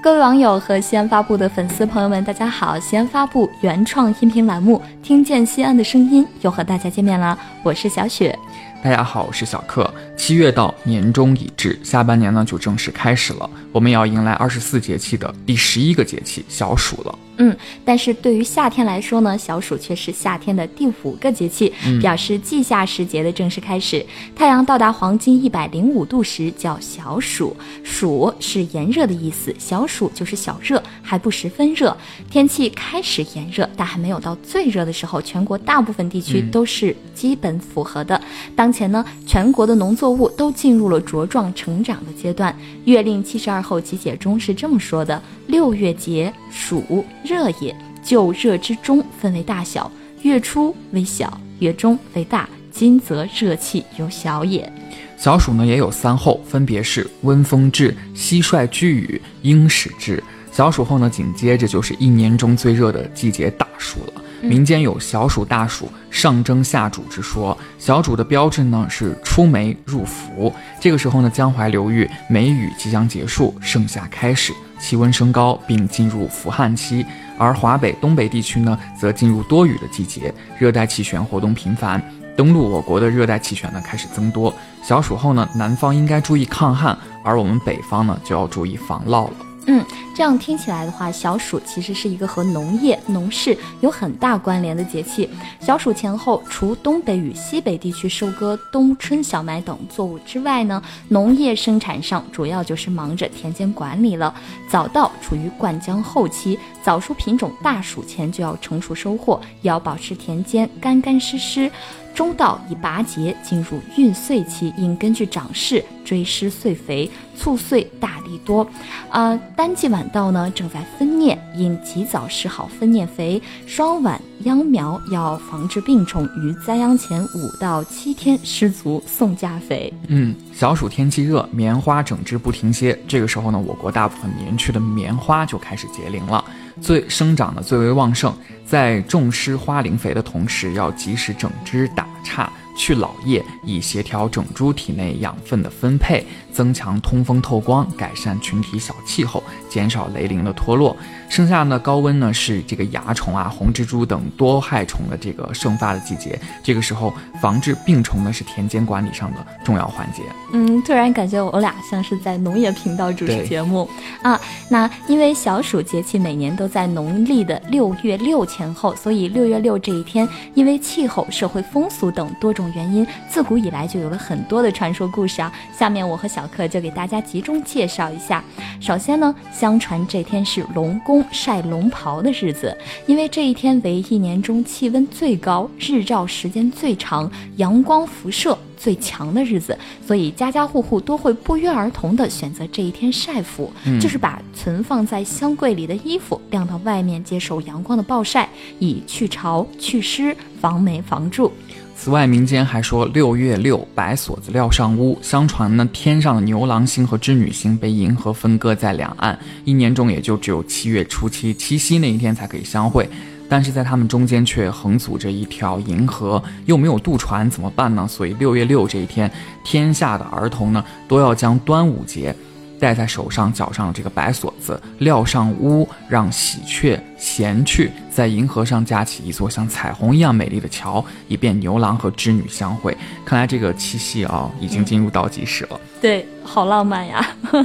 各位网友和西安发布的粉丝朋友们，大家好！西安发布原创音频栏目《听见西安的声音》又和大家见面了，我是小雪。大家好，我是小克。七月到，年终已至，下半年呢就正式开始了，我们也要迎来二十四节气的第十一个节气小暑了。嗯，但是对于夏天来说呢，小暑却是夏天的第五个节气，表示季夏时节的正式开始。太阳到达黄金一百零五度时叫小暑，暑是炎热的意思，小暑就是小热，还不十分热。天气开始炎热，但还没有到最热的时候，全国大部分地区都是基本符合的。当前呢，全国的农作物都进入了茁壮成长的阶段。《月令七十二候集解》中是这么说的：六月节，暑。热也，就热之中分为大小，月初为小，月中为大。今则热气有小也。小暑呢也有三候，分别是温风至、蟋蟀居雨、鹰始至。小暑后呢，紧接着就是一年中最热的季节大暑了。民间有小暑大暑、上蒸下煮之说。小暑的标志呢是出梅入伏，这个时候呢，江淮流域梅雨即将结束，盛夏开始。气温升高，并进入伏旱期，而华北、东北地区呢，则进入多雨的季节，热带气旋活动频繁，登陆我国的热带气旋呢开始增多。小暑后呢，南方应该注意抗旱，而我们北方呢就要注意防涝了。嗯，这样听起来的话，小暑其实是一个和农业、农事有很大关联的节气。小暑前后，除东北与西北地区收割冬春小麦等作物之外呢，农业生产上主要就是忙着田间管理了。早稻处于灌浆后期，早熟品种大暑前就要成熟收获，要保持田间干干湿湿。中稻已拔节，进入孕穗期，应根据长势追施穗肥，促穗大力多。呃，单季晚稻呢正在分蘖，应及早施好分蘖肥。双晚秧苗要防治病虫，于栽秧前五到七天施足送嫁肥。嗯，小暑天气热，棉花整枝不停歇，这个时候呢，我国大部分棉区的棉花就开始结龄了。最生长的最为旺盛，在重施花龄肥的同时，要及时整枝打差。去老叶，以协调整株体内养分的分配，增强通风透光，改善群体小气候，减少雷凌的脱落。盛夏呢，高温呢是这个蚜虫啊、红蜘蛛等多害虫的这个盛发的季节。这个时候，防治病虫呢是田间管理上的重要环节。嗯，突然感觉我俩像是在农业频道主持节目啊。那因为小暑节气每年都在农历的六月六前后，所以六月六这一天，因为气候、社会风俗等多种。原因自古以来就有了很多的传说故事啊。下面我和小克就给大家集中介绍一下。首先呢，相传这天是龙宫晒龙袍的日子，因为这一天为一年中气温最高、日照时间最长、阳光辐射最强的日子，所以家家户户都会不约而同的选择这一天晒服，就是把存放在箱柜里的衣服晾到外面接受阳光的暴晒，以去潮、去湿、防霉防蛀。此外，民间还说六月六白锁子撂上屋。相传呢，天上的牛郎星和织女星被银河分割在两岸，一年中也就只有七月初七七夕那一天才可以相会。但是在他们中间却横阻着一条银河，又没有渡船，怎么办呢？所以六月六这一天，天下的儿童呢都要将端午节戴在手上、脚上的这个白锁子撂上屋，让喜鹊。闲去，在银河上架起一座像彩虹一样美丽的桥，以便牛郎和织女相会。看来这个七夕啊，已经进入倒计时了。对，好浪漫呀！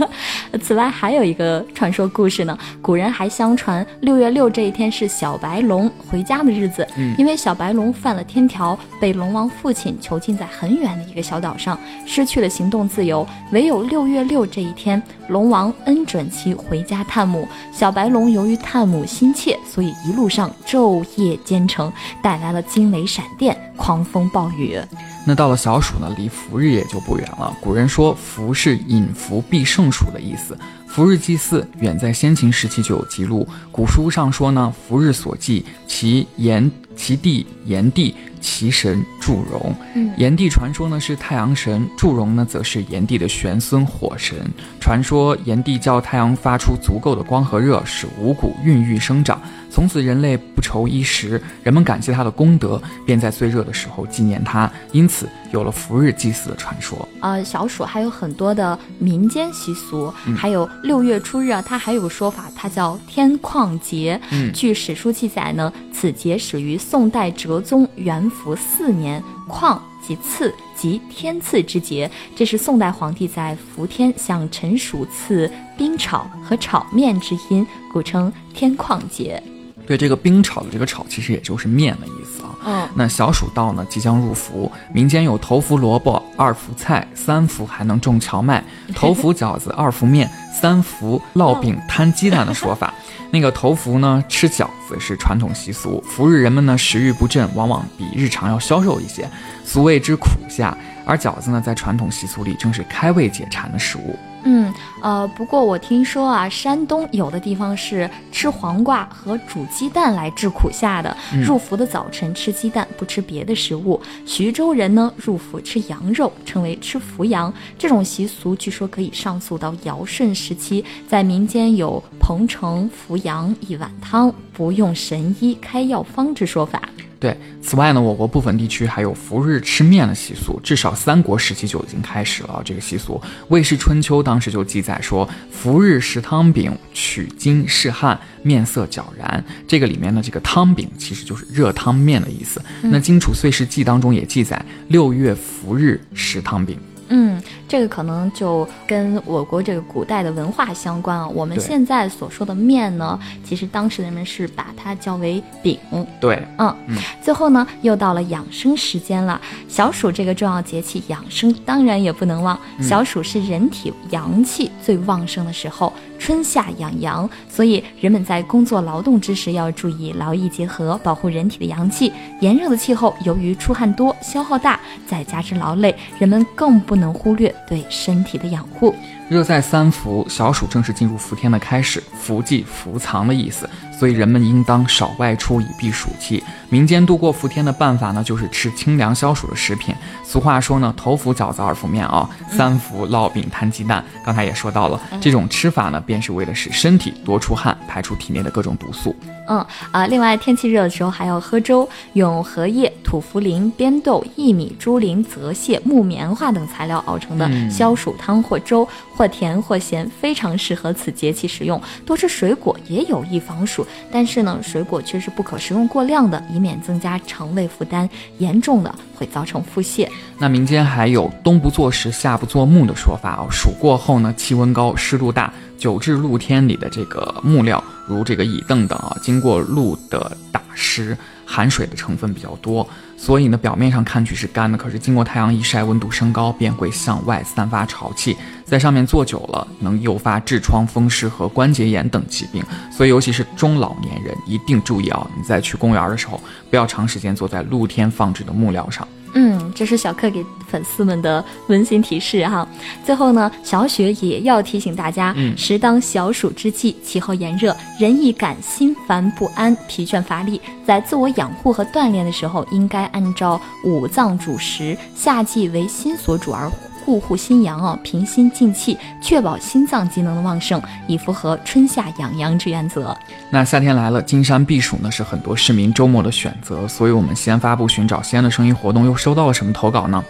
此外，还有一个传说故事呢。古人还相传，六月六这一天是小白龙回家的日子。嗯，因为小白龙犯了天条，被龙王父亲囚禁在很远的一个小岛上，失去了行动自由。唯有六月六这一天，龙王恩准其回家探母。小白龙由于探母心切。所以一路上昼夜兼程，带来了惊雷闪电、狂风暴雨。那到了小暑呢，离伏日也就不远了。古人说“伏”是引伏必胜暑的意思。伏日祭祀，远在先秦时期就有记录。古书上说呢，伏日所祭，其炎其地炎帝。其神祝融，炎帝传说呢是太阳神，祝融呢则是炎帝的玄孙火神。传说炎帝叫太阳发出足够的光和热，使五谷孕育生长，从此人类不愁衣食。人们感谢他的功德，便在最热的时候纪念他，因此有了伏日祭祀的传说。呃，小暑还有很多的民间习俗，还有六月初日啊，它还有个说法，它叫天旷节。嗯，据史书记载呢，此节始于宋代哲宗元符四年，旷即赐即天赐之节。这是宋代皇帝在伏天向臣属赐冰炒和炒面之音，故称天旷节。对这个冰炒的这个炒，其实也就是面的意思啊。嗯，那小暑到呢，即将入伏，民间有头伏萝卜、二伏菜、三伏还能种荞麦，头伏饺子、二伏面、三伏烙饼摊鸡蛋的说法。那个头伏呢，吃饺子是传统习俗。伏日人们呢，食欲不振，往往比日常要消瘦一些，俗谓之苦夏。而饺子呢，在传统习俗里正是开胃解馋的食物。嗯，呃，不过我听说啊，山东有的地方是吃黄瓜和煮鸡蛋来治苦夏的。入伏的早晨吃鸡蛋，不吃别的食物。徐州人呢，入伏吃羊肉，称为吃伏羊。这种习俗据说可以上溯到尧舜时期，在民间有彭城伏羊一碗汤，不用神医开药方之说法。对，此外呢，我国部分地区还有伏日吃面的习俗，至少三国时期就已经开始了这个习俗。《魏氏春秋》当时就记载说，伏日食汤饼，取经试汗，面色皎然。这个里面的这个汤饼其实就是热汤面的意思。那《荆楚岁时记》当中也记载，六月伏日食汤饼。嗯，这个可能就跟我国这个古代的文化相关啊。我们现在所说的面呢，其实当时人们是把它叫为饼。对，嗯嗯。最后呢，又到了养生时间了。小暑这个重要节气，养生当然也不能忘。小暑是人体阳气最旺盛的时候，春夏养阳，所以人们在工作劳动之时要注意劳逸结合，保护人体的阳气。炎热的气候，由于出汗多、消耗大，再加之劳累，人们更不不。能忽略对身体的养护。热在三伏，小暑正是进入伏天的开始，伏忌伏藏的意思，所以人们应当少外出以避暑气。民间度过伏天的办法呢，就是吃清凉消暑的食品。俗话说呢，头伏饺子，二伏面啊，三伏烙饼摊鸡蛋。刚才也说到了，这种吃法呢，便是为了使身体多出汗，排出体内的各种毒素。嗯啊，另外天气热的时候还要喝粥，用荷叶、土茯苓、边豆、薏米、猪苓、泽泻、木棉花等材料熬成的消暑汤或粥。或或甜或咸，非常适合此节气食用。多吃水果也有益防暑，但是呢，水果却是不可食用过量的，以免增加肠胃负担，严重的会造成腹泻。那民间还有“冬不坐石，夏不坐木”的说法哦。暑过后呢，气温高，湿度大，久置露天里的这个木料，如这个椅凳等啊，经过露的打湿。含水的成分比较多，所以呢，表面上看去是干的，可是经过太阳一晒，温度升高，便会向外散发潮气，在上面坐久了，能诱发痔疮、风湿和关节炎等疾病。所以，尤其是中老年人一定注意啊！你在去公园的时候，不要长时间坐在露天放置的木料上。嗯，这是小克给粉丝们的温馨提示哈。最后呢，小雪也要提醒大家，嗯，时当小暑之际，气候炎热，人易感心烦不安、疲倦乏力，在自我养护和锻炼的时候，应该按照五脏主食，夏季为心所主而。固护心阳哦，平心静气，确保心脏机能的旺盛，以符合春夏养阳之原则。那夏天来了，金山避暑呢是很多市民周末的选择。所以，我们西安发布寻找西安的声音活动又收到了什么投稿呢？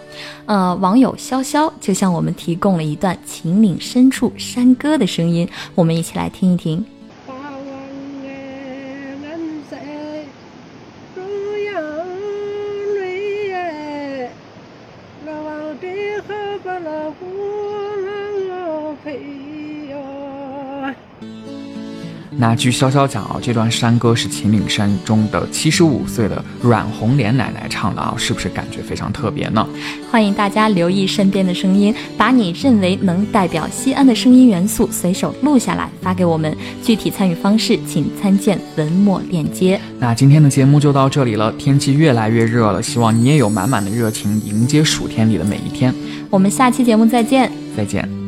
呃，网友潇潇就向我们提供了一段秦岭深处山歌的声音，我们一起来听一听。那据潇潇讲啊，这段山歌是秦岭山中的七十五岁的阮红莲奶奶唱的啊，是不是感觉非常特别呢？欢迎大家留意身边的声音，把你认为能代表西安的声音元素随手录下来发给我们。具体参与方式请参见文末链接。那今天的节目就到这里了，天气越来越热了，希望你也有满满的热情迎接暑天里的每一天。我们下期节目再见，再见。